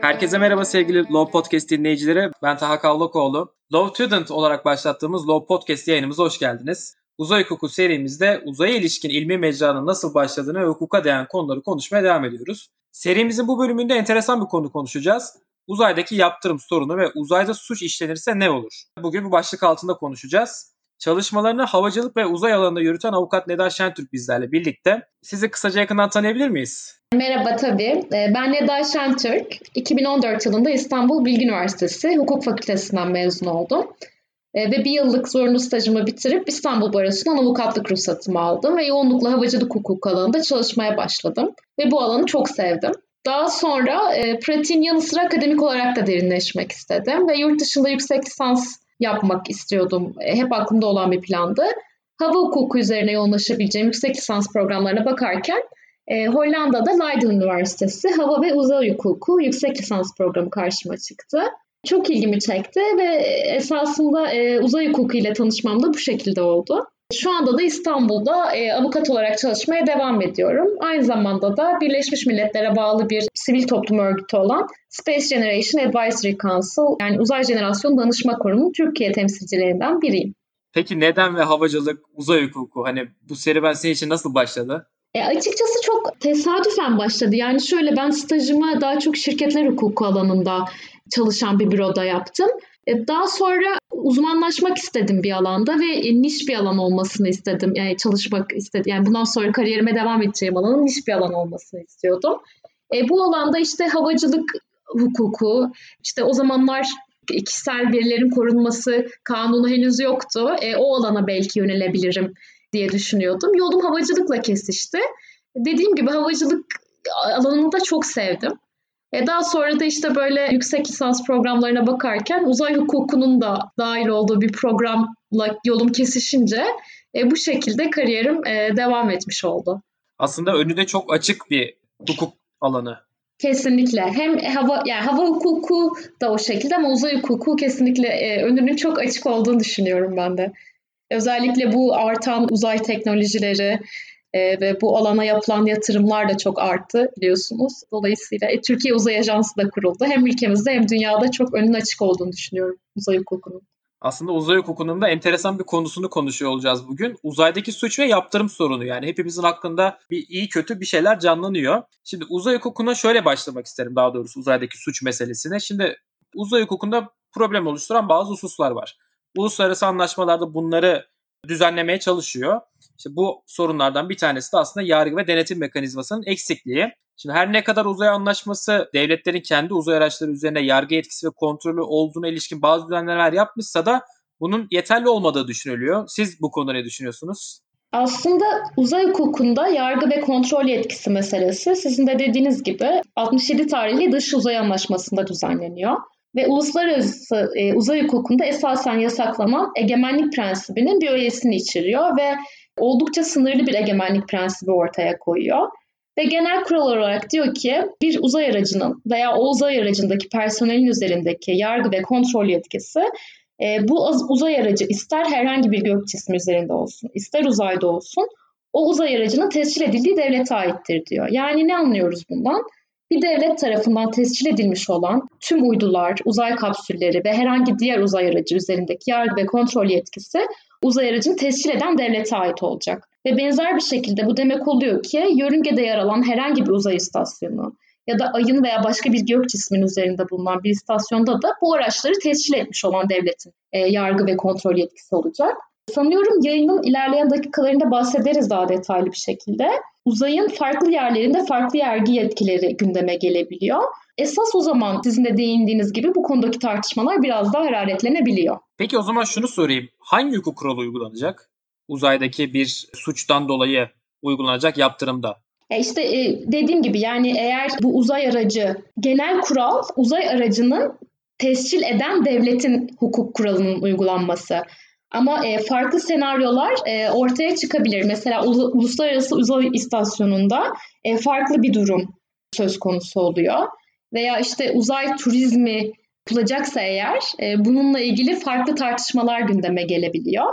Herkese merhaba sevgili Law Podcast dinleyicileri. Ben Taha Kavlakoğlu. Law Student olarak başlattığımız Law Podcast yayınımıza hoş geldiniz. Uzay hukuku serimizde uzaya ilişkin ilmi mecranın nasıl başladığını ve hukuka değen konuları konuşmaya devam ediyoruz. Serimizin bu bölümünde enteresan bir konu konuşacağız. Uzaydaki yaptırım sorunu ve uzayda suç işlenirse ne olur? Bugün bu başlık altında konuşacağız. Çalışmalarını havacılık ve uzay alanında yürüten avukat Neda Şentürk bizlerle birlikte. Sizi kısaca yakından tanıyabilir miyiz? Merhaba tabii. Ee, ben Neda Şentürk. 2014 yılında İstanbul Bilgi Üniversitesi Hukuk Fakültesinden mezun oldum. Ee, ve bir yıllık zorunlu stajımı bitirip İstanbul Barosu'ndan avukatlık ruhsatımı aldım ve yoğunlukla havacılık hukuku alanında çalışmaya başladım. Ve bu alanı çok sevdim. Daha sonra e, pratiğin yanı sıra akademik olarak da derinleşmek istedim ve yurt dışında yüksek lisans yapmak istiyordum. E, hep aklımda olan bir plandı. Hava hukuku üzerine yoğunlaşabileceğim yüksek lisans programlarına bakarken e, Hollanda'da Leiden Üniversitesi Hava ve Uzay Hukuku yüksek lisans programı karşıma çıktı. Çok ilgimi çekti ve esasında e, uzay hukuku ile tanışmam da bu şekilde oldu. Şu anda da İstanbul'da e, avukat olarak çalışmaya devam ediyorum. Aynı zamanda da Birleşmiş Milletler'e bağlı bir sivil toplum örgütü olan Space Generation Advisory Council yani Uzay Jenerasyon Danışma Kurumu Türkiye temsilcilerinden biriyim. Peki neden ve havacılık, uzay hukuku hani bu serüven senin için nasıl başladı? E, açıkçası çok tesadüfen başladı. Yani şöyle ben stajımı daha çok şirketler hukuku alanında çalışan bir büroda yaptım. E, daha sonra uzmanlaşmak istedim bir alanda ve niş bir alan olmasını istedim. Yani çalışmak istedim. Yani bundan sonra kariyerime devam edeceğim alanın niş bir alan olmasını istiyordum. E, bu alanda işte havacılık hukuku, işte o zamanlar kişisel verilerin korunması kanunu henüz yoktu. E, o alana belki yönelebilirim diye düşünüyordum. Yolum havacılıkla kesişti. Dediğim gibi havacılık alanını da çok sevdim. E daha sonra da işte böyle yüksek lisans programlarına bakarken uzay hukukunun da dahil olduğu bir programla yolum kesişince e, bu şekilde kariyerim e, devam etmiş oldu. Aslında önünde çok açık bir hukuk alanı. Kesinlikle. Hem hava yani hava hukuku da o şekilde ama uzay hukuku kesinlikle e, önünün çok açık olduğunu düşünüyorum ben de. Özellikle bu artan uzay teknolojileri e, ve bu alana yapılan yatırımlar da çok arttı biliyorsunuz. Dolayısıyla e, Türkiye Uzay Ajansı da kuruldu. Hem ülkemizde hem dünyada çok önün açık olduğunu düşünüyorum uzay hukukunun. Aslında uzay hukukunun da enteresan bir konusunu konuşuyor olacağız bugün. Uzaydaki suç ve yaptırım sorunu yani hepimizin hakkında bir iyi kötü bir şeyler canlanıyor. Şimdi uzay hukukuna şöyle başlamak isterim daha doğrusu uzaydaki suç meselesine. Şimdi uzay hukukunda problem oluşturan bazı hususlar var uluslararası anlaşmalarda bunları düzenlemeye çalışıyor. İşte bu sorunlardan bir tanesi de aslında yargı ve denetim mekanizmasının eksikliği. Şimdi her ne kadar uzay anlaşması devletlerin kendi uzay araçları üzerine yargı etkisi ve kontrolü olduğuna ilişkin bazı düzenlemeler yapmışsa da bunun yeterli olmadığı düşünülüyor. Siz bu konuda ne düşünüyorsunuz? Aslında uzay hukukunda yargı ve kontrol yetkisi meselesi sizin de dediğiniz gibi 67 tarihli dış uzay anlaşmasında düzenleniyor ve uluslararası e, uzay hukukunda esasen yasaklanan egemenlik prensibinin bir öğesini içeriyor ve oldukça sınırlı bir egemenlik prensibi ortaya koyuyor. Ve genel kural olarak diyor ki bir uzay aracının veya o uzay aracındaki personelin üzerindeki yargı ve kontrol yetkisi e, bu uzay aracı ister herhangi bir gök cismi üzerinde olsun, ister uzayda olsun o uzay aracının tescil edildiği devlete aittir diyor. Yani ne anlıyoruz bundan? Bir devlet tarafından tescil edilmiş olan tüm uydular, uzay kapsülleri ve herhangi diğer uzay aracı üzerindeki yargı ve kontrol yetkisi uzay aracını tescil eden devlete ait olacak. Ve benzer bir şekilde bu demek oluyor ki yörüngede yer alan herhangi bir uzay istasyonu ya da ayın veya başka bir gök cisminin üzerinde bulunan bir istasyonda da bu araçları tescil etmiş olan devletin e, yargı ve kontrol yetkisi olacak. Sanıyorum yayının ilerleyen dakikalarında bahsederiz daha detaylı bir şekilde uzayın farklı yerlerinde farklı yergi yetkileri gündeme gelebiliyor. Esas o zaman sizin de değindiğiniz gibi bu konudaki tartışmalar biraz daha hararetlenebiliyor. Peki o zaman şunu sorayım. Hangi hukuk kuralı uygulanacak? Uzaydaki bir suçtan dolayı uygulanacak yaptırımda. E işte e, dediğim gibi yani eğer bu uzay aracı genel kural uzay aracının tescil eden devletin hukuk kuralının uygulanması. Ama e, farklı senaryolar e, ortaya çıkabilir. Mesela ulu, Uluslararası Uzay İstasyonu'nda e, farklı bir durum söz konusu oluyor. Veya işte uzay turizmi yapılacaksa eğer e, bununla ilgili farklı tartışmalar gündeme gelebiliyor.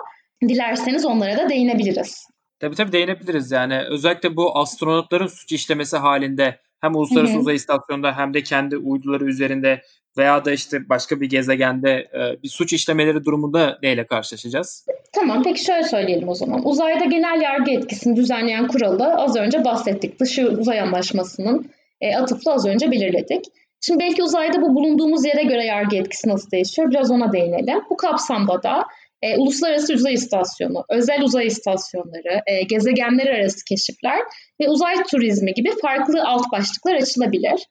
Dilerseniz onlara da değinebiliriz. Tabii tabii değinebiliriz yani. Özellikle bu astronotların suç işlemesi halinde hem uluslararası hı hı. uzay istasyonunda hem de kendi uyduları üzerinde veya da işte başka bir gezegende e, bir suç işlemeleri durumunda neyle karşılaşacağız? Tamam peki şöyle söyleyelim o zaman. Uzayda genel yargı etkisini düzenleyen kuralı az önce bahsettik. Dışı uzay anlaşmasının e, atıflı az önce belirledik. Şimdi belki uzayda bu bulunduğumuz yere göre yargı etkisi nasıl değişiyor? Biraz ona değinelim. Bu kapsamda da e, uluslararası uzay istasyonu, özel uzay istasyonları, e, gezegenler arası keşifler ve uzay turizmi gibi farklı alt başlıklar açılabilir.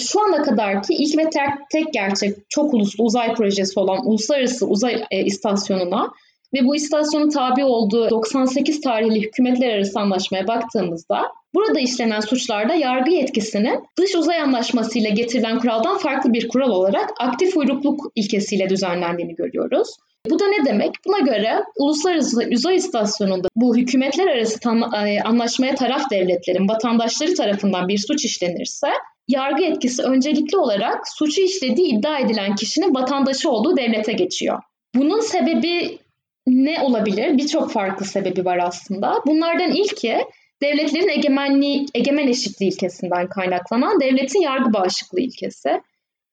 Şu ana kadarki ilk ve tek, tek gerçek çok uluslu uzay projesi olan Uluslararası Uzay e, İstasyonu'na ve bu istasyonun tabi olduğu 98 tarihli hükümetler arası anlaşmaya baktığımızda burada işlenen suçlarda yargı yetkisinin dış uzay anlaşması ile getirilen kuraldan farklı bir kural olarak aktif uyrukluk ilkesiyle düzenlendiğini görüyoruz. Bu da ne demek? Buna göre Uluslararası Uzay İstasyonu'nda bu hükümetler arası e, anlaşmaya taraf devletlerin vatandaşları tarafından bir suç işlenirse yargı etkisi öncelikli olarak suçu işlediği iddia edilen kişinin vatandaşı olduğu devlete geçiyor. Bunun sebebi ne olabilir? Birçok farklı sebebi var aslında. Bunlardan ilki devletlerin egemenliği, egemen eşitliği ilkesinden kaynaklanan devletin yargı bağışıklığı ilkesi.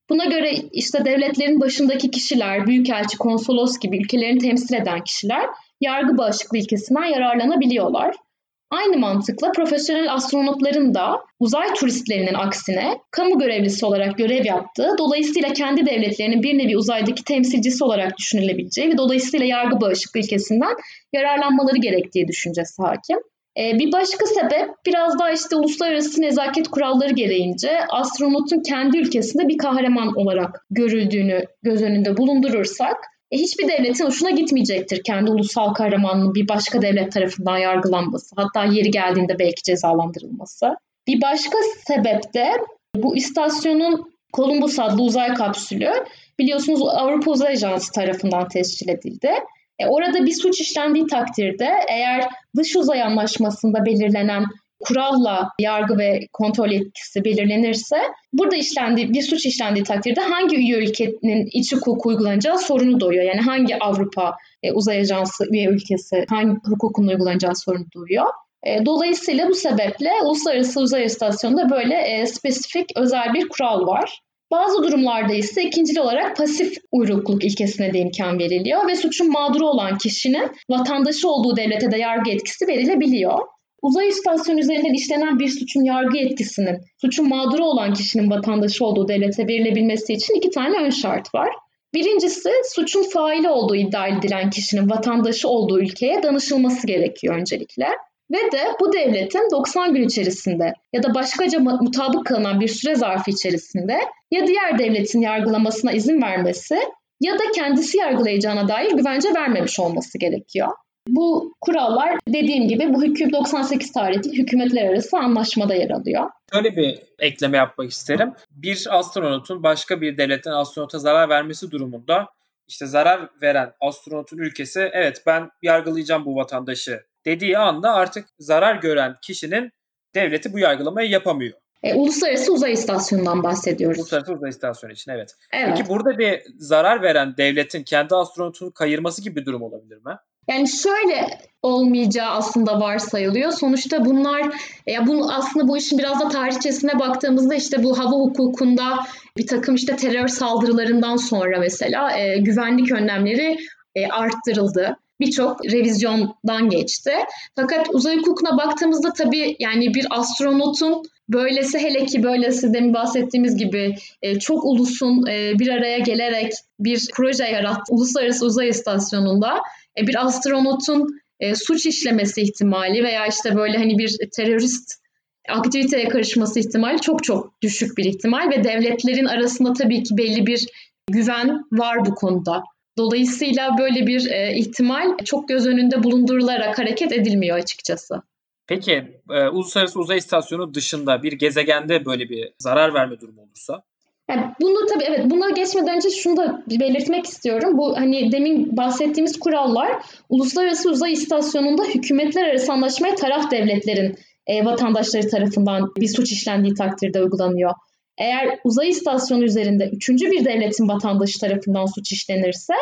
Buna göre işte devletlerin başındaki kişiler, büyükelçi, konsolos gibi ülkelerini temsil eden kişiler yargı bağışıklığı ilkesinden yararlanabiliyorlar. Aynı mantıkla profesyonel astronotların da uzay turistlerinin aksine kamu görevlisi olarak görev yaptığı, dolayısıyla kendi devletlerinin bir nevi uzaydaki temsilcisi olarak düşünülebileceği ve dolayısıyla yargı bağışıklığı ilkesinden yararlanmaları gerektiği düşüncesi hakim. Ee, bir başka sebep biraz daha işte uluslararası nezaket kuralları gereğince astronotun kendi ülkesinde bir kahraman olarak görüldüğünü göz önünde bulundurursak e, hiçbir devletin hoşuna gitmeyecektir kendi ulusal kahramanının bir başka devlet tarafından yargılanması. Hatta yeri geldiğinde belki cezalandırılması. Bir başka sebep de bu istasyonun Columbus adlı uzay kapsülü biliyorsunuz Avrupa Uzay Ajansı tarafından tescil edildi. E, orada bir suç işlendiği takdirde eğer dış uzay anlaşmasında belirlenen kuralla yargı ve kontrol etkisi belirlenirse burada işlendiği bir suç işlendiği takdirde hangi üye ülkenin iç hukuk uygulanacağı sorunu doğuyor. Yani hangi Avrupa e, Uzay Ajansı üye ülkesi hangi hukukun uygulanacağı sorunu doğuyor. E, dolayısıyla bu sebeple Uluslararası Uzay İstasyonu'nda böyle e, spesifik özel bir kural var. Bazı durumlarda ise ikincil olarak pasif uyrukluk ilkesine de imkan veriliyor ve suçun mağduru olan kişinin vatandaşı olduğu devlete de yargı etkisi verilebiliyor. Uzay istasyonu üzerinden işlenen bir suçun yargı etkisinin suçun mağduru olan kişinin vatandaşı olduğu devlete verilebilmesi için iki tane ön şart var. Birincisi suçun faili olduğu iddia edilen kişinin vatandaşı olduğu ülkeye danışılması gerekiyor öncelikle. Ve de bu devletin 90 gün içerisinde ya da başkaca mutabık kalınan bir süre zarfı içerisinde ya diğer devletin yargılamasına izin vermesi ya da kendisi yargılayacağına dair güvence vermemiş olması gerekiyor. Bu kurallar dediğim gibi bu hüküm 98 tarihli hükümetler arası anlaşmada yer alıyor. Şöyle bir ekleme yapmak isterim. Bir astronotun başka bir devletten astronota zarar vermesi durumunda işte zarar veren astronotun ülkesi evet ben yargılayacağım bu vatandaşı dediği anda artık zarar gören kişinin devleti bu yargılamayı yapamıyor. E, Uluslararası Uzay İstasyonu'ndan bahsediyoruz. Uluslararası Uzay İstasyonu için evet. evet. Peki burada bir zarar veren devletin kendi astronotunu kayırması gibi bir durum olabilir mi? Yani şöyle olmayacağı aslında varsayılıyor. Sonuçta bunlar ya bu aslında bu işin biraz da tarihçesine baktığımızda işte bu hava hukukunda bir takım işte terör saldırılarından sonra mesela e, güvenlik önlemleri e, arttırıldı birçok revizyondan geçti. Fakat uzay hukukuna baktığımızda tabii yani bir astronotun böylesi hele ki böylesi demin bahsettiğimiz gibi e, çok ulusun e, bir araya gelerek bir proje yarattı Uluslararası Uzay İstasyonu'nda e, bir astronotun suç işlemesi ihtimali veya işte böyle hani bir terörist aktiviteye karışması ihtimali çok çok düşük bir ihtimal ve devletlerin arasında tabii ki belli bir güven var bu konuda. Dolayısıyla böyle bir e, ihtimal çok göz önünde bulundurularak hareket edilmiyor açıkçası. Peki e, Uluslararası Uzay İstasyonu dışında bir gezegende böyle bir zarar verme durumu olursa? Yani bunu tabii evet buna geçmeden önce şunu da belirtmek istiyorum. Bu hani demin bahsettiğimiz kurallar Uluslararası Uzay İstasyonu'nda hükümetler arası anlaşmaya taraf devletlerin e, vatandaşları tarafından bir suç işlendiği takdirde uygulanıyor. Eğer uzay istasyonu üzerinde üçüncü bir devletin vatandaşı tarafından suç işlenirse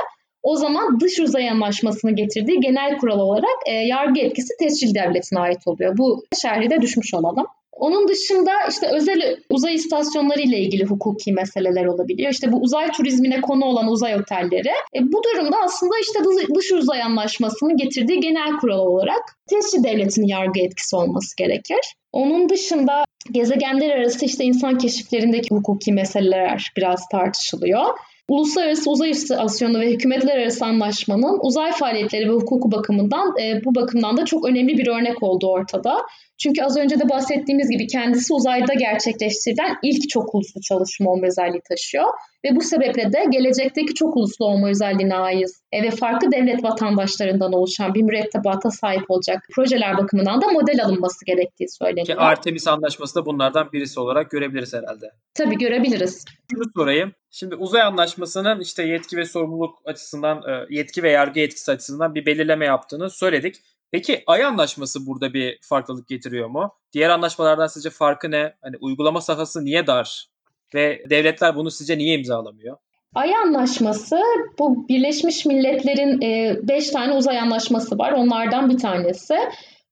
o zaman dış uzay anlaşmasını getirdiği genel kural olarak e, yargı etkisi tescil devletine ait oluyor. Bu şerhi de düşmüş olalım. Onun dışında işte özel uzay istasyonları ile ilgili hukuki meseleler olabiliyor. İşte bu uzay turizmine konu olan uzay otelleri. E, bu durumda aslında işte dış uzay anlaşmasının getirdiği genel kural olarak tescil devletinin yargı etkisi olması gerekir. Onun dışında gezegenler arası işte insan keşiflerindeki hukuki meseleler biraz tartışılıyor. Uluslararası Uzay İstasyonu ve hükümetler arası anlaşmanın uzay faaliyetleri ve hukuku bakımından e, bu bakımdan da çok önemli bir örnek olduğu ortada. Çünkü az önce de bahsettiğimiz gibi kendisi uzayda gerçekleştirilen ilk çok uluslu çalışma olma özelliği taşıyor. Ve bu sebeple de gelecekteki çok uluslu olma özelliğine ait e, ve farklı devlet vatandaşlarından oluşan bir mürettebata sahip olacak projeler bakımından da model alınması gerektiği söyleniyor. Ki Artemis Anlaşması da bunlardan birisi olarak görebiliriz herhalde. Tabii görebiliriz. Şunu sorayım. Şimdi uzay anlaşmasının işte yetki ve sorumluluk açısından, e, yetki ve yargı etkisi açısından bir belirleme yaptığını söyledik. Peki ay anlaşması burada bir farklılık getiriyor mu? Diğer anlaşmalardan sizce farkı ne? Hani uygulama sahası niye dar? Ve devletler bunu sizce niye imzalamıyor? Ay Anlaşması bu Birleşmiş Milletler'in 5 e, tane uzay anlaşması var. Onlardan bir tanesi.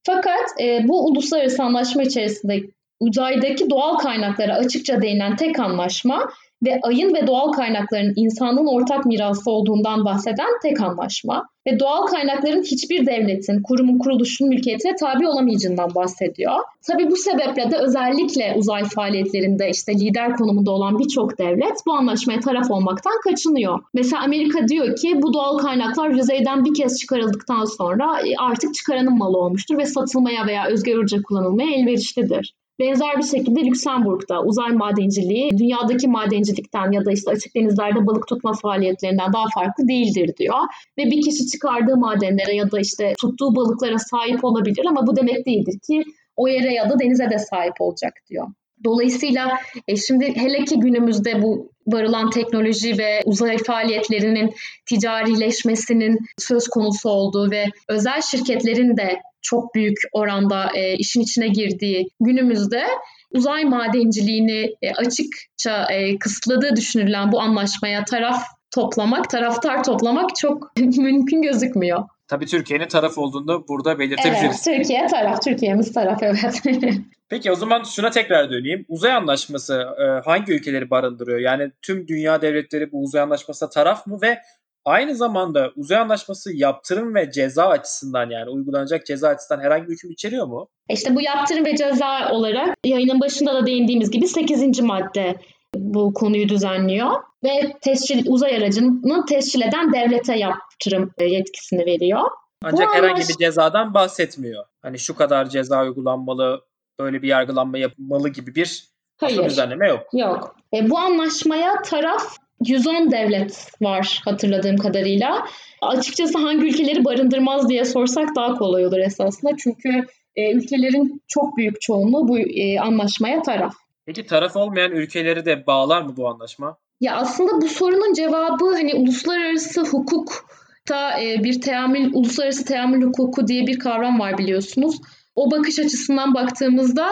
Fakat e, bu uluslararası anlaşma içerisinde uzaydaki doğal kaynaklara açıkça değinen tek anlaşma ve ayın ve doğal kaynakların insanın ortak mirası olduğundan bahseden tek anlaşma ve doğal kaynakların hiçbir devletin, kurumun kuruluşunun mülkiyetine tabi olamayacağından bahsediyor. Tabi bu sebeple de özellikle uzay faaliyetlerinde işte lider konumunda olan birçok devlet bu anlaşmaya taraf olmaktan kaçınıyor. Mesela Amerika diyor ki bu doğal kaynaklar yüzeyden bir kez çıkarıldıktan sonra e, artık çıkaranın malı olmuştur ve satılmaya veya özgürce kullanılmaya elverişlidir. Benzer bir şekilde Lüksemburg'da uzay madenciliği dünyadaki madencilikten ya da işte açık denizlerde balık tutma faaliyetlerinden daha farklı değildir diyor. Ve bir kişi çıkardığı madenlere ya da işte tuttuğu balıklara sahip olabilir ama bu demek değildir ki o yere ya da denize de sahip olacak diyor. Dolayısıyla e, şimdi hele ki günümüzde bu varılan teknoloji ve uzay faaliyetlerinin ticarileşmesinin söz konusu olduğu ve özel şirketlerin de çok büyük oranda e, işin içine girdiği günümüzde uzay madenciliğini e, açıkça e, kısıtladığı düşünülen bu anlaşmaya taraf toplamak, taraftar toplamak çok mümkün gözükmüyor. Tabii Türkiye'nin taraf olduğunu burada belirtebiliriz. Evet, Türkiye taraf, Türkiye'miz taraf evet. Peki o zaman şuna tekrar döneyim. Uzay anlaşması e, hangi ülkeleri barındırıyor? Yani tüm dünya devletleri bu uzay anlaşmasına taraf mı ve Aynı zamanda uzay anlaşması yaptırım ve ceza açısından yani uygulanacak ceza açısından herhangi bir hüküm içeriyor mu? İşte bu yaptırım ve ceza olarak yayının başında da değindiğimiz gibi 8. madde bu konuyu düzenliyor ve tescil uzay aracını tescil eden devlete yaptırım yetkisini veriyor. Ancak bu herhangi anlaş... bir cezadan bahsetmiyor. Hani şu kadar ceza uygulanmalı, böyle bir yargılanma yapılmalı gibi bir Hayır. düzenleme yok. Yok. E, bu anlaşmaya taraf 110 devlet var hatırladığım kadarıyla. Açıkçası hangi ülkeleri barındırmaz diye sorsak daha kolay olur esasında. Çünkü e, ülkelerin çok büyük çoğunluğu bu e, anlaşmaya taraf. Peki taraf olmayan ülkeleri de bağlar mı bu anlaşma? Ya aslında bu sorunun cevabı hani uluslararası hukukta e, bir teamül, uluslararası teamül hukuku diye bir kavram var biliyorsunuz. O bakış açısından baktığımızda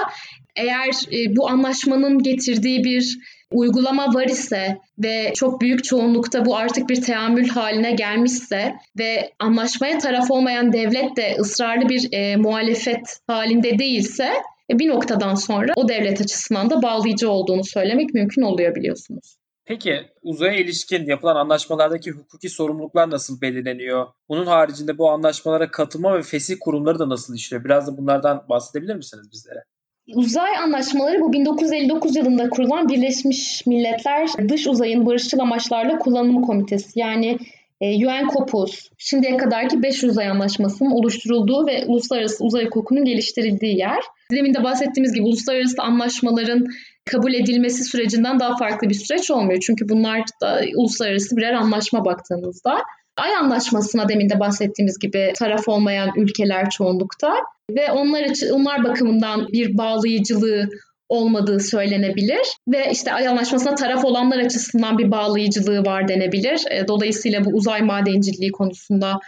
eğer e, bu anlaşmanın getirdiği bir uygulama var ise ve çok büyük çoğunlukta bu artık bir teamül haline gelmişse ve anlaşmaya taraf olmayan devlet de ısrarlı bir e, muhalefet halinde değilse e, bir noktadan sonra o devlet açısından da bağlayıcı olduğunu söylemek mümkün oluyor biliyorsunuz. Peki uzaya ilişkin yapılan anlaşmalardaki hukuki sorumluluklar nasıl belirleniyor? Bunun haricinde bu anlaşmalara katılma ve fesih kurumları da nasıl işliyor? Biraz da bunlardan bahsedebilir misiniz bizlere? Uzay anlaşmaları bu 1959 yılında kurulan Birleşmiş Milletler Dış Uzayın Barışçıl Amaçlarla Kullanımı Komitesi yani e, UN COPUS şimdiye kadarki 5 uzay anlaşmasının oluşturulduğu ve uluslararası uzay hukukunun geliştirildiği yer. Demin de bahsettiğimiz gibi uluslararası anlaşmaların kabul edilmesi sürecinden daha farklı bir süreç olmuyor. Çünkü bunlar da uluslararası birer anlaşma baktığınızda. Ay anlaşmasına demin de bahsettiğimiz gibi taraf olmayan ülkeler çoğunlukta ve onlar için onlar bakımından bir bağlayıcılığı olmadığı söylenebilir ve işte ay anlaşmasına taraf olanlar açısından bir bağlayıcılığı var denebilir. E, dolayısıyla bu uzay madenciliği konusunda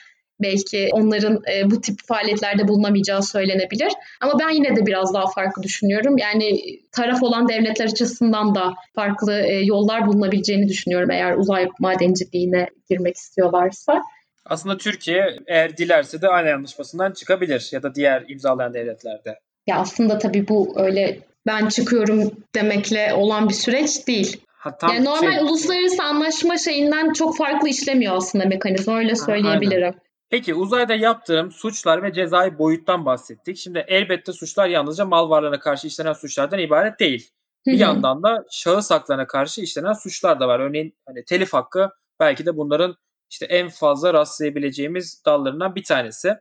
belki onların e, bu tip faaliyetlerde bulunamayacağı söylenebilir. Ama ben yine de biraz daha farklı düşünüyorum. Yani taraf olan devletler açısından da farklı e, yollar bulunabileceğini düşünüyorum eğer uzay madenciliğine girmek istiyorlarsa. Aslında Türkiye eğer dilerse de aynı anlaşmasından çıkabilir ya da diğer imzalayan devletlerde. Ya aslında tabii bu öyle ben çıkıyorum demekle olan bir süreç değil. Ha, tam yani normal şey... uluslararası anlaşma şeyinden çok farklı işlemiyor aslında mekanizma öyle söyleyebilirim. Aynen. Peki uzayda yaptığım suçlar ve cezai boyuttan bahsettik. Şimdi elbette suçlar yalnızca mal varlığına karşı işlenen suçlardan ibaret değil. Bir Hı-hı. yandan da şahıs haklarına karşı işlenen suçlar da var. Örneğin hani telif hakkı belki de bunların işte en fazla rastlayabileceğimiz dallarından bir tanesi.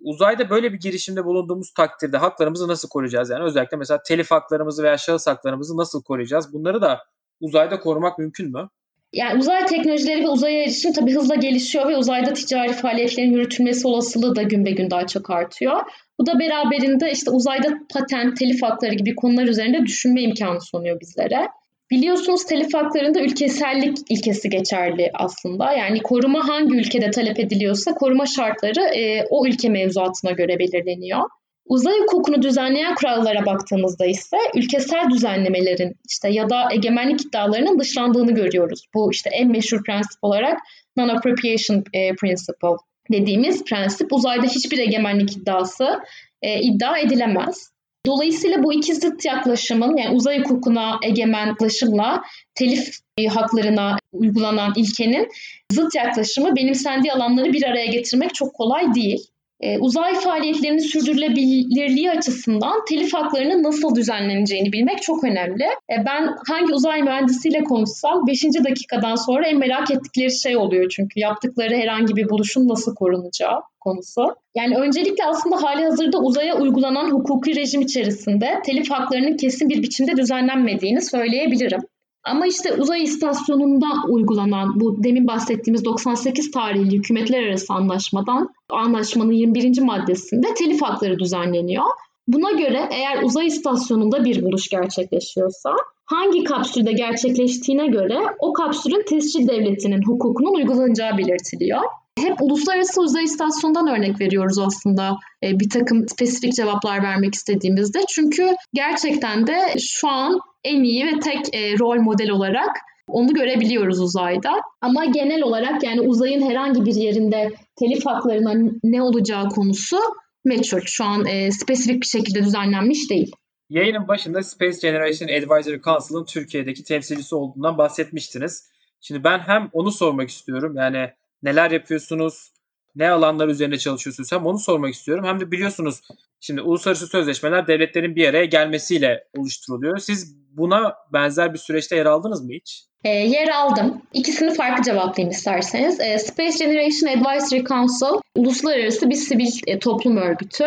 Uzayda böyle bir girişimde bulunduğumuz takdirde haklarımızı nasıl koruyacağız? Yani özellikle mesela telif haklarımızı veya şahıs haklarımızı nasıl koruyacağız? Bunları da uzayda korumak mümkün mü? Yani uzay teknolojileri ve uzaya erişim tabii hızla gelişiyor ve uzayda ticari faaliyetlerin yürütülmesi olasılığı da gün be gün daha çok artıyor. Bu da beraberinde işte uzayda patent, telif hakları gibi konular üzerinde düşünme imkanı sunuyor bizlere. Biliyorsunuz telif haklarında ülkesellik ilkesi geçerli aslında. Yani koruma hangi ülkede talep ediliyorsa koruma şartları e, o ülke mevzuatına göre belirleniyor. Uzay hukukunu düzenleyen kurallara baktığımızda ise ülkesel düzenlemelerin işte ya da egemenlik iddialarının dışlandığını görüyoruz. Bu işte en meşhur prensip olarak non-appropriation e, principle dediğimiz prensip uzayda hiçbir egemenlik iddiası e, iddia edilemez. Dolayısıyla bu iki zıt yaklaşımın yani uzay hukukuna egemen yaklaşımla telif e, haklarına uygulanan ilkenin zıt yaklaşımı benimsendiği alanları bir araya getirmek çok kolay değil. E, uzay faaliyetlerinin sürdürülebilirliği açısından telif haklarının nasıl düzenleneceğini bilmek çok önemli. E, ben hangi uzay mühendisiyle konuşsam 5. dakikadan sonra en merak ettikleri şey oluyor çünkü yaptıkları herhangi bir buluşun nasıl korunacağı konusu. Yani öncelikle aslında hali hazırda uzaya uygulanan hukuki rejim içerisinde telif haklarının kesin bir biçimde düzenlenmediğini söyleyebilirim. Ama işte uzay istasyonunda uygulanan bu demin bahsettiğimiz 98 tarihli hükümetler arası anlaşmadan anlaşmanın 21. maddesinde telif hakları düzenleniyor. Buna göre eğer uzay istasyonunda bir buluş gerçekleşiyorsa hangi kapsülde gerçekleştiğine göre o kapsülün tescil devletinin hukukunun uygulanacağı belirtiliyor. Hep uluslararası uzay istasyonundan örnek veriyoruz aslında e, bir takım spesifik cevaplar vermek istediğimizde. Çünkü gerçekten de şu an en iyi ve tek e, rol model olarak onu görebiliyoruz uzayda. Ama genel olarak yani uzayın herhangi bir yerinde telif haklarına ne olacağı konusu meçhul. Şu an e, spesifik bir şekilde düzenlenmiş değil. Yayının başında Space Generation Advisory Council'ın Türkiye'deki temsilcisi olduğundan bahsetmiştiniz. Şimdi ben hem onu sormak istiyorum. Yani neler yapıyorsunuz? Ne alanlar üzerinde çalışıyorsunuz? Hem onu sormak istiyorum. Hem de biliyorsunuz şimdi uluslararası sözleşmeler devletlerin bir araya gelmesiyle oluşturuluyor. Siz buna benzer bir süreçte yer aldınız mı hiç? E, yer aldım. İkisini farklı cevaplayayım isterseniz. E, Space Generation Advisory Council uluslararası bir sivil e, toplum örgütü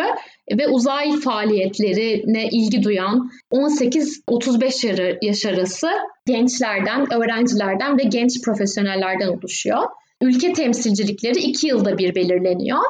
ve uzay faaliyetlerine ilgi duyan 18-35 yaş arası gençlerden, öğrencilerden ve genç profesyonellerden oluşuyor. Ülke temsilcilikleri iki yılda bir belirleniyor.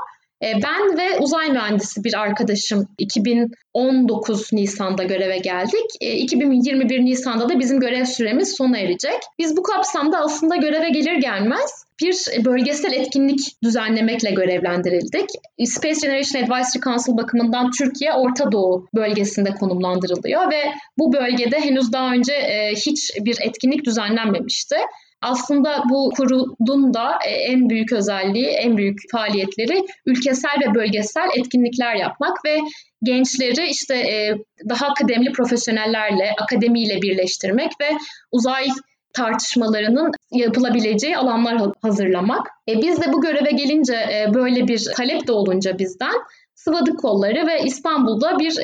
E, ben ve uzay mühendisi bir arkadaşım 2019 Nisan'da göreve geldik. 2021 e, Nisan'da da bizim görev süremiz sona erecek. Biz bu kapsamda aslında göreve gelir gelmez bir bölgesel etkinlik düzenlemekle görevlendirildik. Space Generation Advisory Council bakımından Türkiye Orta Doğu bölgesinde konumlandırılıyor ve bu bölgede henüz daha önce e, hiç bir etkinlik düzenlenmemişti. Aslında bu kurulun da e, en büyük özelliği, en büyük faaliyetleri ülkesel ve bölgesel etkinlikler yapmak ve gençleri işte e, daha kıdemli profesyonellerle, akademiyle birleştirmek ve uzay tartışmalarının yapılabileceği alanlar hazırlamak. E, biz de bu göreve gelince e, böyle bir talep de olunca bizden sıvadık kolları ve İstanbul'da bir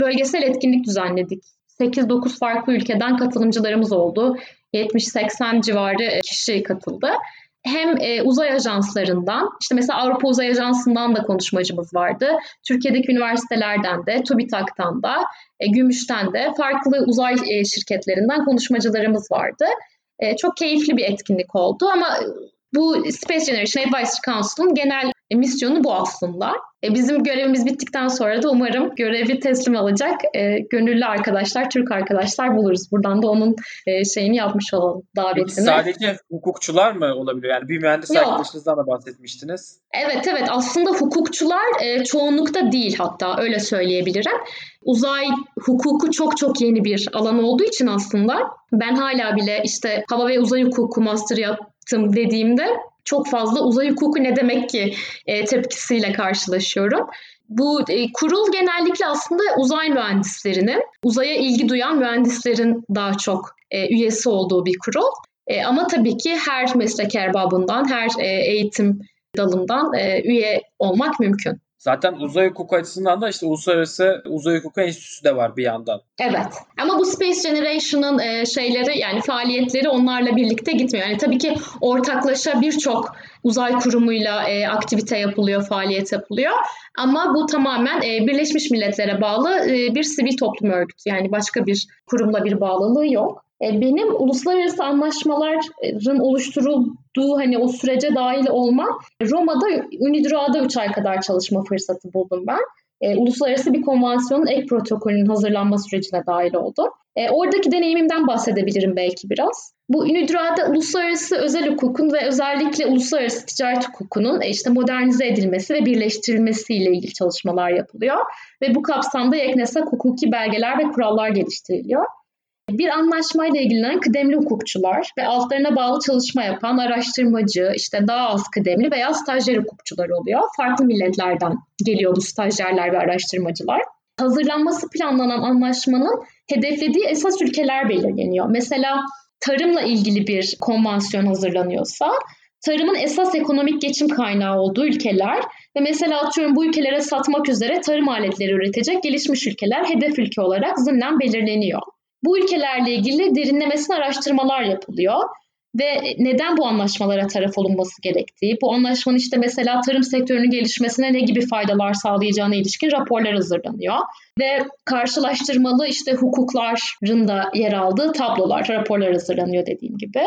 bölgesel etkinlik düzenledik. 8-9 farklı ülkeden katılımcılarımız oldu. 70-80 civarı kişi katıldı. Hem e, uzay ajanslarından, işte mesela Avrupa Uzay Ajansı'ndan da konuşmacımız vardı. Türkiye'deki üniversitelerden de, TÜBİTAK'tan da, e, Gümüş'ten de farklı uzay e, şirketlerinden konuşmacılarımız vardı. E, çok keyifli bir etkinlik oldu ama bu Space Generation Advisory Council'ın genel e, misyonu bu aslında. E, bizim görevimiz bittikten sonra da umarım görevi teslim alacak e, gönüllü arkadaşlar, Türk arkadaşlar buluruz. Buradan da onun e, şeyini yapmış olalım, davetini. Peki sadece hukukçular mı olabiliyor? Yani bir mühendis Yok. arkadaşınızdan da bahsetmiştiniz. Evet evet aslında hukukçular e, çoğunlukta değil hatta öyle söyleyebilirim. Uzay hukuku çok çok yeni bir alan olduğu için aslında ben hala bile işte hava ve uzay hukuku master yaptım dediğimde çok fazla uzay hukuku ne demek ki e, tepkisiyle karşılaşıyorum. Bu e, kurul genellikle aslında uzay mühendislerinin, uzaya ilgi duyan mühendislerin daha çok e, üyesi olduğu bir kurul. E, ama tabii ki her meslek erbabından, her e, eğitim dalından e, üye olmak mümkün. Zaten uzay hukuku açısından da işte Uluslararası Uzay Hukuku Enstitüsü de var bir yandan. Evet. Ama bu Space Generation'ın e, şeyleri yani faaliyetleri onlarla birlikte gitmiyor. Yani tabii ki ortaklaşa birçok uzay kurumuyla e, aktivite yapılıyor, faaliyet yapılıyor. Ama bu tamamen e, Birleşmiş Milletler'e bağlı e, bir sivil toplum örgütü. Yani başka bir kurumla bir bağlılığı yok. E, benim uluslararası anlaşmaların oluşturulduğu hani o sürece dahil olma Roma'da UNIDROA'da 3 ay kadar çalışma fırsatı buldum ben. E, uluslararası bir konvansiyonun ek protokolünün hazırlanma sürecine dahil oldu. E, oradaki deneyimimden bahsedebilirim belki biraz. Bu UNIDROA'da uluslararası özel hukukun ve özellikle uluslararası ticaret hukukunun e, işte modernize edilmesi ve birleştirilmesiyle ilgili çalışmalar yapılıyor. Ve bu kapsamda YEKNES'e hukuki belgeler ve kurallar geliştiriliyor. Bir anlaşmayla ilgilenen kıdemli hukukçular ve altlarına bağlı çalışma yapan araştırmacı, işte daha az kıdemli veya stajyer hukukçular oluyor. Farklı milletlerden geliyor bu stajyerler ve araştırmacılar. Hazırlanması planlanan anlaşmanın hedeflediği esas ülkeler belirleniyor. Mesela tarımla ilgili bir konvansiyon hazırlanıyorsa tarımın esas ekonomik geçim kaynağı olduğu ülkeler ve mesela atıyorum bu ülkelere satmak üzere tarım aletleri üretecek gelişmiş ülkeler hedef ülke olarak zımnen belirleniyor. Bu ülkelerle ilgili derinlemesine araştırmalar yapılıyor ve neden bu anlaşmalara taraf olunması gerektiği, bu anlaşmanın işte mesela tarım sektörünün gelişmesine ne gibi faydalar sağlayacağına ilişkin raporlar hazırlanıyor ve karşılaştırmalı işte hukukların da yer aldığı tablolar, raporlar hazırlanıyor dediğim gibi.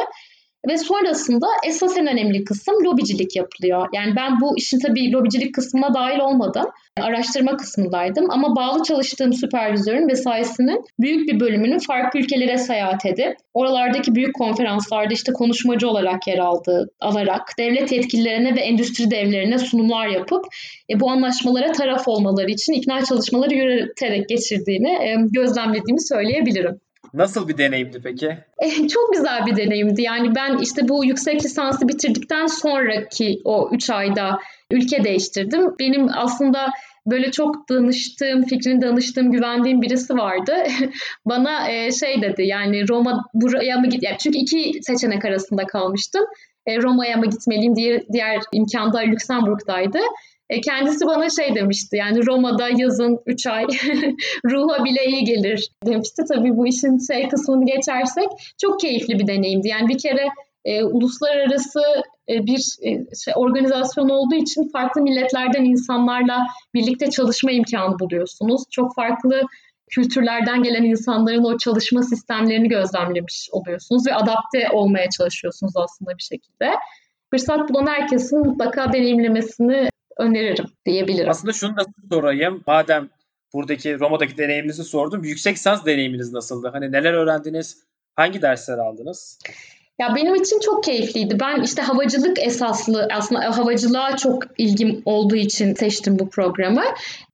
Ve sonrasında esas en önemli kısım lobicilik yapılıyor. Yani ben bu işin tabii lobicilik kısmına dahil olmadım. Araştırma kısmındaydım ama bağlı çalıştığım süpervizörün mesaisinin büyük bir bölümünün farklı ülkelere seyahat edip oralardaki büyük konferanslarda işte konuşmacı olarak yer aldığı alarak devlet yetkililerine ve endüstri devlerine sunumlar yapıp e, bu anlaşmalara taraf olmaları için ikna çalışmaları yürüterek geçirdiğini e, gözlemlediğimi söyleyebilirim. Nasıl bir deneyimdi peki? Eh, çok güzel bir deneyimdi. Yani ben işte bu yüksek lisansı bitirdikten sonraki o 3 ayda ülke değiştirdim. Benim aslında böyle çok danıştığım, fikrini danıştığım, güvendiğim birisi vardı. Bana e, şey dedi yani Roma buraya mı git? Yani çünkü iki seçenek arasında kalmıştım. E, Roma'ya mı gitmeliyim? Diğer, diğer imkanda Lüksemburg'daydı. E, kendisi bana şey demişti yani Roma'da yazın 3 ay ruha bile iyi gelir demişti. Tabii bu işin şey kısmını geçersek çok keyifli bir deneyimdi. Yani bir kere e, uluslararası e, bir e, şey, organizasyon olduğu için farklı milletlerden insanlarla birlikte çalışma imkanı buluyorsunuz. Çok farklı kültürlerden gelen insanların o çalışma sistemlerini gözlemlemiş oluyorsunuz ve adapte olmaya çalışıyorsunuz aslında bir şekilde. Fırsat bulan herkesin mutlaka deneyimlemesini öneririm diyebilirim. Aslında şunu da sorayım. Madem buradaki Roma'daki deneyiminizi sordum. Yüksek lisans deneyiminiz nasıldı? Hani neler öğrendiniz? Hangi dersler aldınız? Ya benim için çok keyifliydi. Ben işte havacılık esaslı aslında havacılığa çok ilgim olduğu için seçtim bu programı.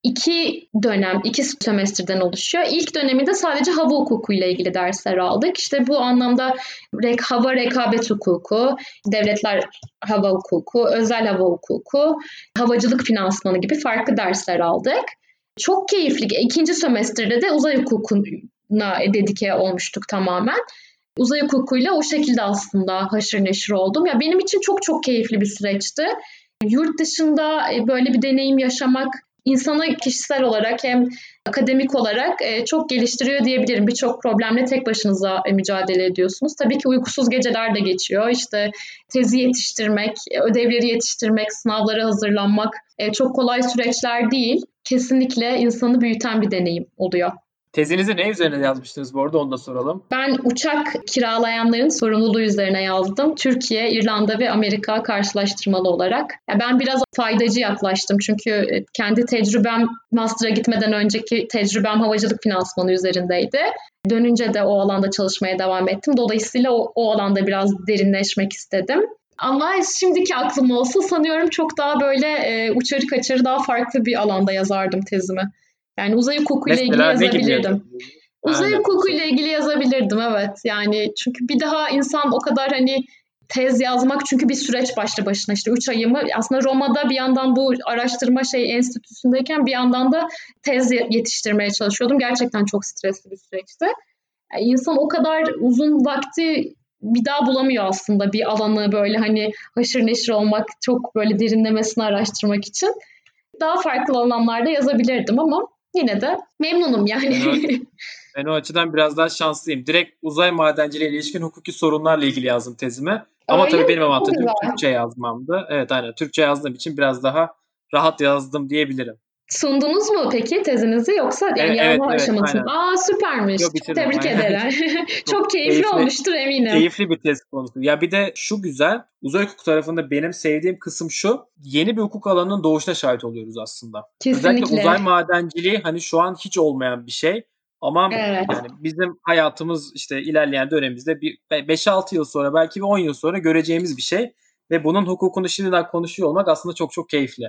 İki dönem, iki sömestrden oluşuyor. İlk döneminde sadece hava hukuku ile ilgili dersler aldık. İşte bu anlamda rek, hava rekabet hukuku, devletler hava hukuku, özel hava hukuku, havacılık finansmanı gibi farklı dersler aldık. Çok keyifli. İkinci sömestrde de uzay hukukuna dedike olmuştuk tamamen uzay hukukuyla o şekilde aslında haşır neşir oldum. Ya benim için çok çok keyifli bir süreçti. Yurt dışında e, böyle bir deneyim yaşamak insana kişisel olarak hem akademik olarak e, çok geliştiriyor diyebilirim. Birçok problemle tek başınıza e, mücadele ediyorsunuz. Tabii ki uykusuz geceler de geçiyor. İşte tezi yetiştirmek, ödevleri yetiştirmek, sınavlara hazırlanmak çok kolay süreçler değil. Kesinlikle insanı büyüten bir deneyim oluyor. Tezinizi ne üzerine yazmıştınız bu arada onu da soralım. Ben uçak kiralayanların sorumluluğu üzerine yazdım. Türkiye, İrlanda ve Amerika karşılaştırmalı olarak. Ya ben biraz faydacı yaklaştım çünkü e, kendi tecrübem master'a gitmeden önceki tecrübem havacılık finansmanı üzerindeydi. Dönünce de o alanda çalışmaya devam ettim. Dolayısıyla o, o alanda biraz derinleşmek istedim. Ama şimdiki aklım olsa sanıyorum çok daha böyle e, uçarı kaçarı daha farklı bir alanda yazardım tezimi. Yani uzay hukuku ile ilgili yazabilirdim. Uzay hukuku ile ilgili yazabilirdim evet. Yani çünkü bir daha insan o kadar hani tez yazmak çünkü bir süreç başlı başına işte 3 ayımı aslında Roma'da bir yandan bu araştırma şey enstitüsündeyken bir yandan da tez yetiştirmeye çalışıyordum. Gerçekten çok stresli bir süreçti. Yani insan o kadar uzun vakti bir daha bulamıyor aslında bir alanı böyle hani haşır neşir olmak, çok böyle derinlemesine araştırmak için. Daha farklı alanlarda yazabilirdim ama yine de memnunum yani. Evet. Ben o açıdan biraz daha şanslıyım. Direkt uzay madenciliği ilişkin hukuki sorunlarla ilgili yazdım tezimi. Ama Öyle tabii benim avantajım Türkçe yazmamdı. Evet aynen Türkçe yazdığım için biraz daha rahat yazdım diyebilirim. Sundunuz mu peki tezinizi yoksa yani evet, yazma evet, aşaması evet, Aa süpermiş. Yok, Tebrik aynen. ederim. çok, çok keyifli, keyifli olmuştur eminim. Keyifli bir tez konusu. Ya bir de şu güzel uzay hukuk tarafında benim sevdiğim kısım şu. Yeni bir hukuk alanının doğuşuna şahit oluyoruz aslında. Kesinlikle. Özellikle uzay madenciliği hani şu an hiç olmayan bir şey. Ama evet. yani bizim hayatımız işte ilerleyen dönemimizde bir 5-6 yıl sonra belki bir 10 yıl sonra göreceğimiz bir şey ve bunun hukukunu şimdiden konuşuyor olmak aslında çok çok keyifli.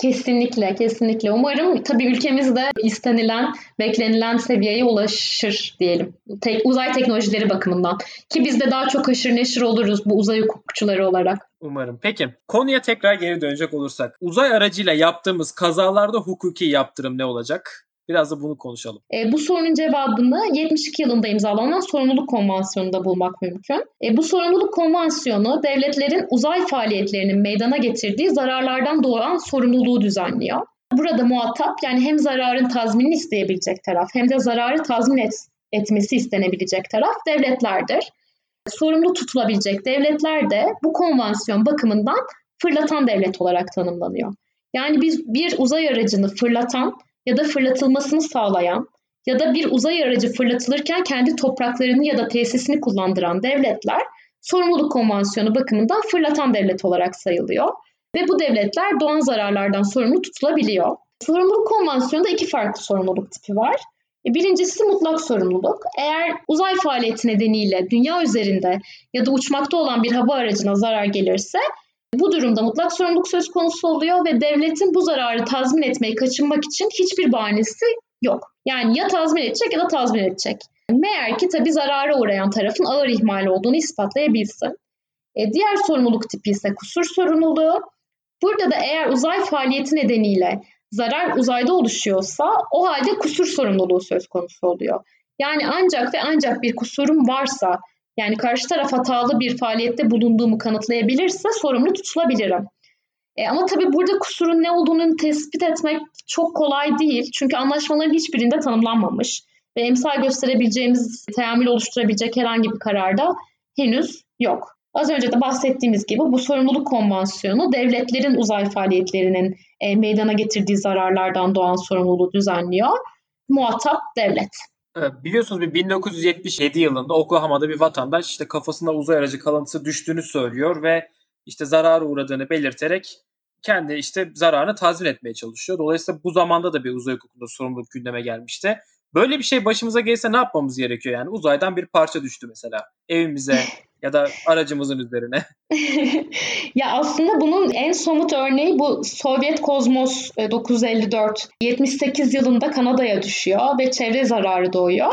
Kesinlikle, kesinlikle. Umarım tabii ülkemizde istenilen, beklenilen seviyeye ulaşır diyelim. Tek, uzay teknolojileri bakımından. Ki biz de daha çok aşırı neşir oluruz bu uzay hukukçuları olarak. Umarım. Peki konuya tekrar geri dönecek olursak. Uzay aracıyla yaptığımız kazalarda hukuki yaptırım ne olacak? Biraz da bunu konuşalım. E, bu sorunun cevabını 72 yılında imzalanan sorumluluk konvansiyonunda bulmak mümkün. E, bu sorumluluk konvansiyonu devletlerin uzay faaliyetlerinin meydana getirdiği zararlardan doğan sorumluluğu düzenliyor. Burada muhatap yani hem zararın tazminini isteyebilecek taraf hem de zararı tazmin et, etmesi istenebilecek taraf devletlerdir. Sorumlu tutulabilecek devletler de bu konvansiyon bakımından fırlatan devlet olarak tanımlanıyor. Yani biz bir uzay aracını fırlatan ya da fırlatılmasını sağlayan ya da bir uzay aracı fırlatılırken kendi topraklarını ya da tesisini kullandıran devletler sorumluluk konvansiyonu bakımından fırlatan devlet olarak sayılıyor. Ve bu devletler doğan zararlardan sorumlu tutulabiliyor. Sorumluluk konvansiyonunda iki farklı sorumluluk tipi var. E, birincisi mutlak sorumluluk. Eğer uzay faaliyeti nedeniyle dünya üzerinde ya da uçmakta olan bir hava aracına zarar gelirse bu durumda mutlak sorumluluk söz konusu oluyor ve devletin bu zararı tazmin etmeyi kaçınmak için hiçbir bahanesi yok. Yani ya tazmin edecek ya da tazmin edecek. Meğer ki tabii zarara uğrayan tarafın ağır ihmal olduğunu ispatlayabilsin. E, diğer sorumluluk tipi ise kusur sorumluluğu. Burada da eğer uzay faaliyeti nedeniyle zarar uzayda oluşuyorsa o halde kusur sorumluluğu söz konusu oluyor. Yani ancak ve ancak bir kusurum varsa yani karşı taraf hatalı bir faaliyette bulunduğumu kanıtlayabilirse sorumlu tutulabilirim. E, ama tabii burada kusurun ne olduğunu tespit etmek çok kolay değil. Çünkü anlaşmaların hiçbirinde tanımlanmamış ve emsal gösterebileceğimiz, teamül oluşturabilecek herhangi bir kararda henüz yok. Az önce de bahsettiğimiz gibi bu sorumluluk konvansiyonu devletlerin uzay faaliyetlerinin e, meydana getirdiği zararlardan doğan sorumluluğu düzenliyor. Muhatap devlet. Biliyorsunuz bir 1977 yılında Oklahoma'da bir vatandaş işte kafasında uzay aracı kalıntısı düştüğünü söylüyor ve işte zarara uğradığını belirterek kendi işte zararını tazmin etmeye çalışıyor. Dolayısıyla bu zamanda da bir uzay hukukunda sorumluluk gündeme gelmişti. Böyle bir şey başımıza gelse ne yapmamız gerekiyor yani? Uzaydan bir parça düştü mesela evimize ya da aracımızın üzerine. ya aslında bunun en somut örneği bu Sovyet Kozmos 954 e, 78 yılında Kanada'ya düşüyor ve çevre zararı doğuyor.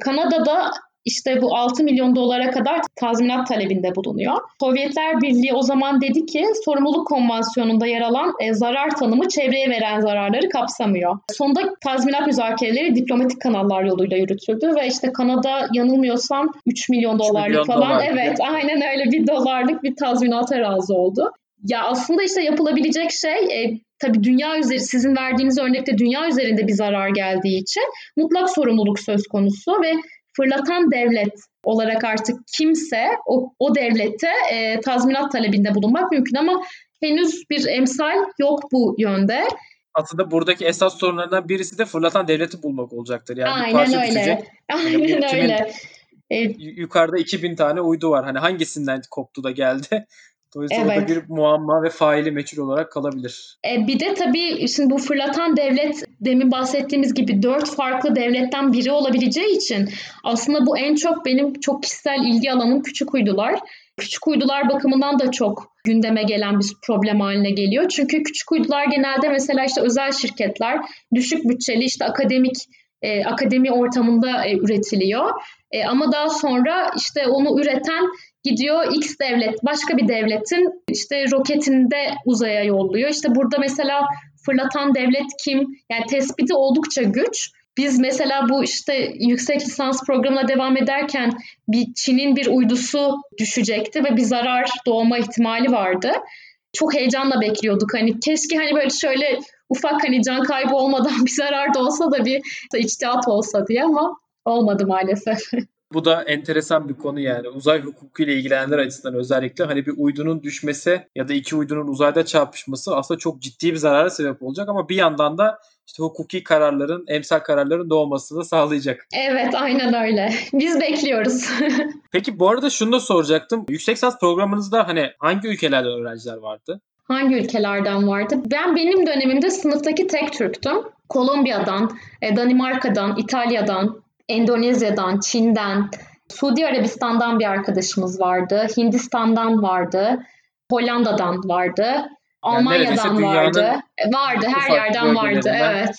Kanada'da işte bu 6 milyon dolara kadar tazminat talebinde bulunuyor. Sovyetler Birliği o zaman dedi ki sorumluluk konvansiyonunda yer alan e, zarar tanımı çevreye veren zararları kapsamıyor. Sonunda tazminat müzakereleri diplomatik kanallar yoluyla yürütüldü ve işte Kanada yanılmıyorsam 3 milyon dolarlık milyon falan dolar evet aynen öyle bir dolarlık bir tazminata razı oldu. Ya aslında işte yapılabilecek şey e, tabii dünya üzeri sizin verdiğiniz örnekte dünya üzerinde bir zarar geldiği için mutlak sorumluluk söz konusu ve fırlatan devlet olarak artık kimse o, o devlete e, tazminat talebinde bulunmak mümkün ama henüz bir emsal yok bu yönde. aslında buradaki esas sorunlardan birisi de fırlatan devleti bulmak olacaktır. Yani Aynen parça öyle. düşecek. Aynen Yani öyle. E, Yukarıda 2000 tane uydu var. Hani hangisinden koptu da geldi? O Evet. da bir muamma ve faili meçhul olarak kalabilir. E, bir de tabii şimdi bu fırlatan devlet demin bahsettiğimiz gibi dört farklı devletten biri olabileceği için aslında bu en çok benim çok kişisel ilgi alanım küçük uydular. Küçük uydular bakımından da çok gündeme gelen bir problem haline geliyor. Çünkü küçük uydular genelde mesela işte özel şirketler düşük bütçeli işte akademik e, akademi ortamında e, üretiliyor. E, ama daha sonra işte onu üreten gidiyor X devlet başka bir devletin işte roketinde uzaya yolluyor. İşte burada mesela fırlatan devlet kim? Yani tespiti oldukça güç. Biz mesela bu işte yüksek lisans programına devam ederken bir Çin'in bir uydusu düşecekti ve bir zarar doğma ihtimali vardı. Çok heyecanla bekliyorduk. Hani keşke hani böyle şöyle ufak hani can kaybı olmadan bir zarar da olsa da bir içtihat olsa diye ama olmadı maalesef. Bu da enteresan bir konu yani. Uzay hukukuyla ilgilenenler açısından özellikle hani bir uydunun düşmesi ya da iki uydunun uzayda çarpışması aslında çok ciddi bir zarara sebep olacak ama bir yandan da işte hukuki kararların, emsal kararların doğmasını sağlayacak. Evet aynen öyle. Biz bekliyoruz. Peki bu arada şunu da soracaktım. Yüksek lisans programınızda hani hangi ülkelerden öğrenciler vardı? Hangi ülkelerden vardı? Ben benim dönemimde sınıftaki tek Türktüm. Kolombiya'dan, e, Danimarka'dan, İtalya'dan, Endonezya'dan, Çin'den, Suudi Arabistan'dan bir arkadaşımız vardı. Hindistan'dan vardı. Hollanda'dan vardı. Almanya'dan dünyanın vardı. E, Vardı, her yerden vardı. Evet.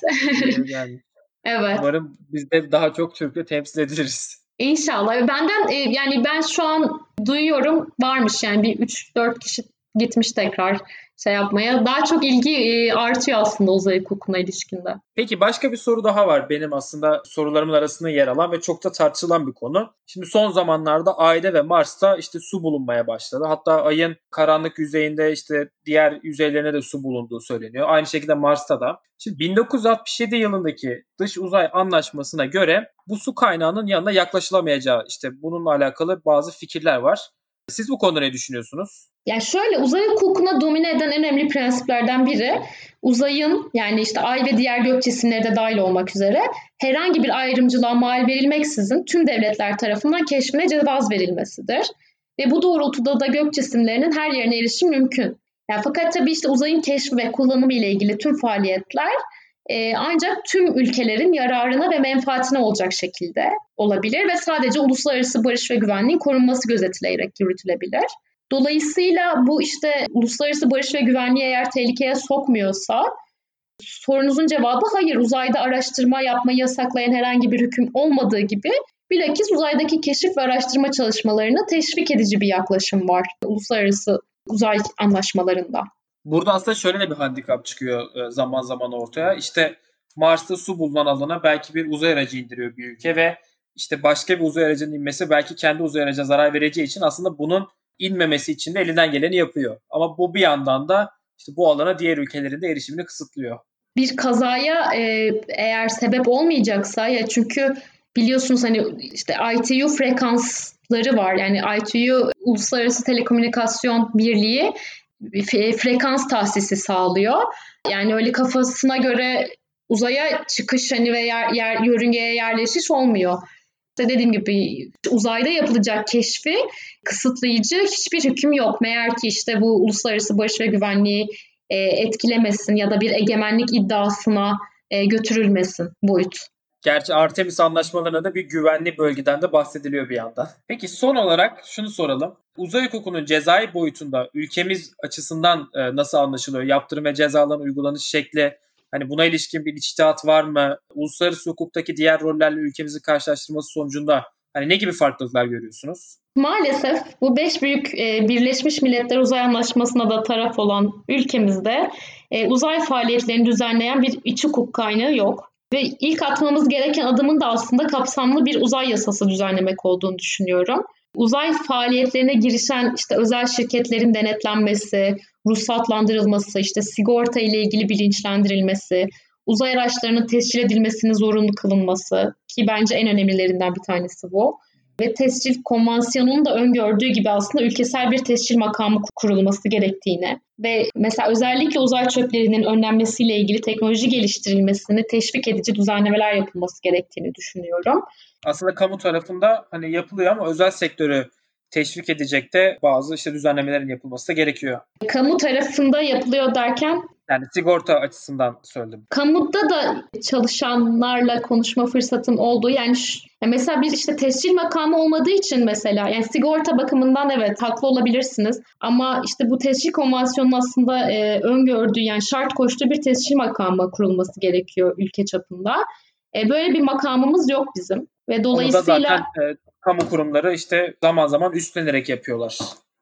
yani evet. umarım biz de daha çok Türk'le temsil ediliriz. İnşallah. Benden e, yani ben şu an duyuyorum varmış yani bir 3-4 kişi gitmiş tekrar şey yapmaya. Daha çok ilgi e, artıyor aslında uzay hukukuna ilişkinde. Peki başka bir soru daha var benim aslında sorularımın arasında yer alan ve çok da tartışılan bir konu. Şimdi son zamanlarda Ay'da ve Mars'ta işte su bulunmaya başladı. Hatta Ay'ın karanlık yüzeyinde işte diğer yüzeylerine de su bulunduğu söyleniyor. Aynı şekilde Mars'ta da. Şimdi 1967 yılındaki dış uzay anlaşmasına göre bu su kaynağının yanına yaklaşılamayacağı işte bununla alakalı bazı fikirler var. Siz bu konuda ne düşünüyorsunuz? Yani şöyle uzay hukukuna domine eden en önemli prensiplerden biri uzayın yani işte ay ve diğer gök cisimleri de dahil olmak üzere herhangi bir ayrımcılığa mal verilmeksizin tüm devletler tarafından keşfine cevaz verilmesidir. Ve bu doğrultuda da gök cisimlerinin her yerine erişim mümkün. Yani fakat tabii işte uzayın keşfi ve kullanımı ile ilgili tüm faaliyetler e, ancak tüm ülkelerin yararına ve menfaatine olacak şekilde olabilir ve sadece uluslararası barış ve güvenliğin korunması gözetilerek yürütülebilir. Dolayısıyla bu işte uluslararası barış ve güvenliği eğer tehlikeye sokmuyorsa sorunuzun cevabı hayır. Uzayda araştırma yapmayı yasaklayan herhangi bir hüküm olmadığı gibi bilakis uzaydaki keşif ve araştırma çalışmalarını teşvik edici bir yaklaşım var uluslararası uzay anlaşmalarında. Burada aslında şöyle de bir handikap çıkıyor e, zaman zaman ortaya. İşte Mars'ta su bulunan alana belki bir uzay aracı indiriyor bir ülke ve işte başka bir uzay aracının inmesi belki kendi uzay aracına zarar vereceği için aslında bunun inmemesi için de elinden geleni yapıyor. Ama bu bir yandan da işte bu alana diğer ülkelerin de erişimini kısıtlıyor. Bir kazaya e, eğer sebep olmayacaksa ya çünkü biliyorsunuz hani işte ITU frekansları var. Yani ITU Uluslararası Telekomünikasyon Birliği frekans tahsisi sağlıyor. Yani öyle kafasına göre uzaya çıkış hani ve yer, yer yörüngeye yerleşiş olmuyor. İşte dediğim gibi uzayda yapılacak keşfi kısıtlayıcı hiçbir hüküm yok. Meğer ki işte bu uluslararası barış ve güvenliği e, etkilemesin ya da bir egemenlik iddiasına e, götürülmesin boyut. Gerçi Artemis anlaşmalarında da bir güvenli bölgeden de bahsediliyor bir yandan. Peki son olarak şunu soralım. Uzay hukukunun cezai boyutunda ülkemiz açısından e, nasıl anlaşılıyor? Yaptırım ve cezaların uygulanış şekli, hani buna ilişkin bir içtihat var mı? Uluslararası hukuktaki diğer rollerle ülkemizi karşılaştırması sonucunda hani ne gibi farklılıklar görüyorsunuz? Maalesef bu beş büyük e, Birleşmiş Milletler Uzay Anlaşması'na da taraf olan ülkemizde e, uzay faaliyetlerini düzenleyen bir iç hukuk kaynağı yok. Ve ilk atmamız gereken adımın da aslında kapsamlı bir uzay yasası düzenlemek olduğunu düşünüyorum. Uzay faaliyetlerine girişen işte özel şirketlerin denetlenmesi, ruhsatlandırılması, işte sigorta ile ilgili bilinçlendirilmesi, uzay araçlarının tescil edilmesinin zorunlu kılınması ki bence en önemlilerinden bir tanesi bu. ve tescil konvansiyonunun da öngördüğü gibi aslında ülkesel bir tescil makamı kurulması gerektiğini ve mesela özellikle uzay çöplerinin önlenmesiyle ilgili teknoloji geliştirilmesini teşvik edici düzenlemeler yapılması gerektiğini düşünüyorum. Aslında kamu tarafında hani yapılıyor ama özel sektörü teşvik edecek de bazı işte düzenlemelerin yapılması da gerekiyor. Kamu tarafında yapılıyor derken yani sigorta açısından söyledim. Kamuda da çalışanlarla konuşma fırsatım oldu. Yani mesela bir işte tescil makamı olmadığı için mesela yani sigorta bakımından evet haklı olabilirsiniz. Ama işte bu tescil konvansiyonun aslında e, öngördüğü yani şart koştuğu bir tescil makamı kurulması gerekiyor ülke çapında. E, böyle bir makamımız yok bizim. Ve dolayısıyla Onu da zaten e, kamu kurumları işte zaman zaman üstlenerek yapıyorlar.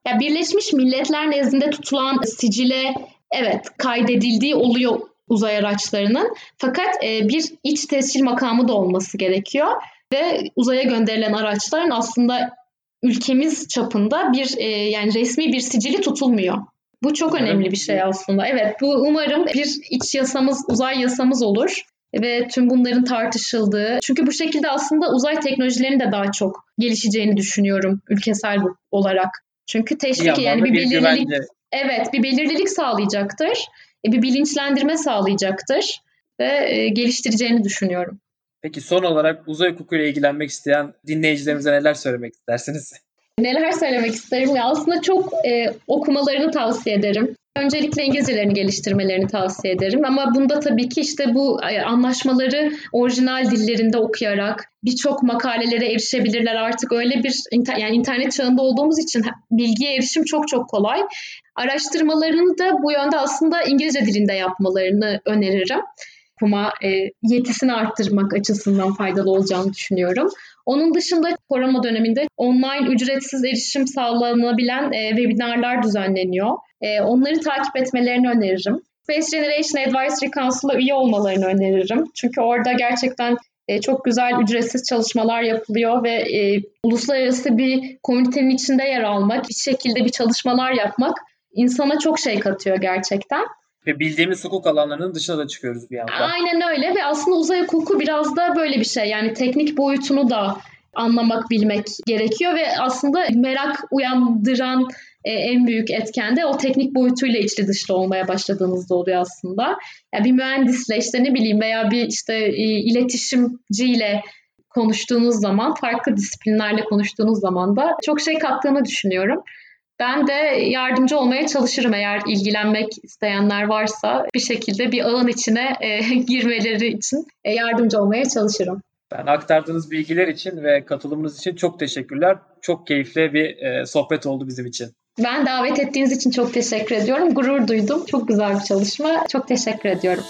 Ya Birleşmiş Milletler nezdinde tutulan sicile evet kaydedildiği oluyor uzay araçlarının. Fakat e, bir iç tescil makamı da olması gerekiyor ve uzaya gönderilen araçların aslında ülkemiz çapında bir e, yani resmi bir sicili tutulmuyor. Bu çok önemli bir şey aslında. Evet bu umarım bir iç yasamız, uzay yasamız olur ve tüm bunların tartışıldığı. Çünkü bu şekilde aslında uzay teknolojilerinin de daha çok gelişeceğini düşünüyorum ülkesel olarak. Çünkü teşvik yani bir, bir belirlilik evet bir belirlilik sağlayacaktır. E, bir bilinçlendirme sağlayacaktır ve e, geliştireceğini düşünüyorum. Peki son olarak uzay hukukuyla ilgilenmek isteyen dinleyicilerimize neler söylemek istersiniz? Neler söylemek isterim? Ya aslında çok e, okumalarını tavsiye ederim. Öncelikle İngilizcelerini geliştirmelerini tavsiye ederim ama bunda tabii ki işte bu e, anlaşmaları orijinal dillerinde okuyarak birçok makalelere erişebilirler. Artık öyle bir yani internet çağında olduğumuz için bilgiye erişim çok çok kolay. Araştırmalarını da bu yönde aslında İngilizce dilinde yapmalarını öneririm. Okuma e, yetisini arttırmak açısından faydalı olacağını düşünüyorum. Onun dışında korona döneminde online ücretsiz erişim sağlanabilen e, webinarlar düzenleniyor. E, onları takip etmelerini öneririm. Space Generation Advisory Council'a üye olmalarını öneririm. Çünkü orada gerçekten e, çok güzel ücretsiz çalışmalar yapılıyor ve e, uluslararası bir komünitenin içinde yer almak, bir şekilde bir çalışmalar yapmak insana çok şey katıyor gerçekten. Ve bildiğimiz hukuk alanlarının dışına da çıkıyoruz bir yandan. Aynen öyle ve aslında uzay hukuku biraz da böyle bir şey. Yani teknik boyutunu da anlamak, bilmek gerekiyor ve aslında merak uyandıran e, en büyük etken de o teknik boyutuyla içli dışlı olmaya başladığınızda oluyor aslında. Yani bir mühendisle işte ne bileyim veya bir işte e, iletişimciyle konuştuğunuz zaman, farklı disiplinlerle konuştuğunuz zaman da çok şey kattığını düşünüyorum. Ben de yardımcı olmaya çalışırım eğer ilgilenmek isteyenler varsa bir şekilde bir ağın içine e, girmeleri için e, yardımcı olmaya çalışırım. Ben aktardığınız bilgiler için ve katılımınız için çok teşekkürler. Çok keyifli bir e, sohbet oldu bizim için. Ben davet ettiğiniz için çok teşekkür ediyorum. Gurur duydum. Çok güzel bir çalışma. Çok teşekkür ediyorum.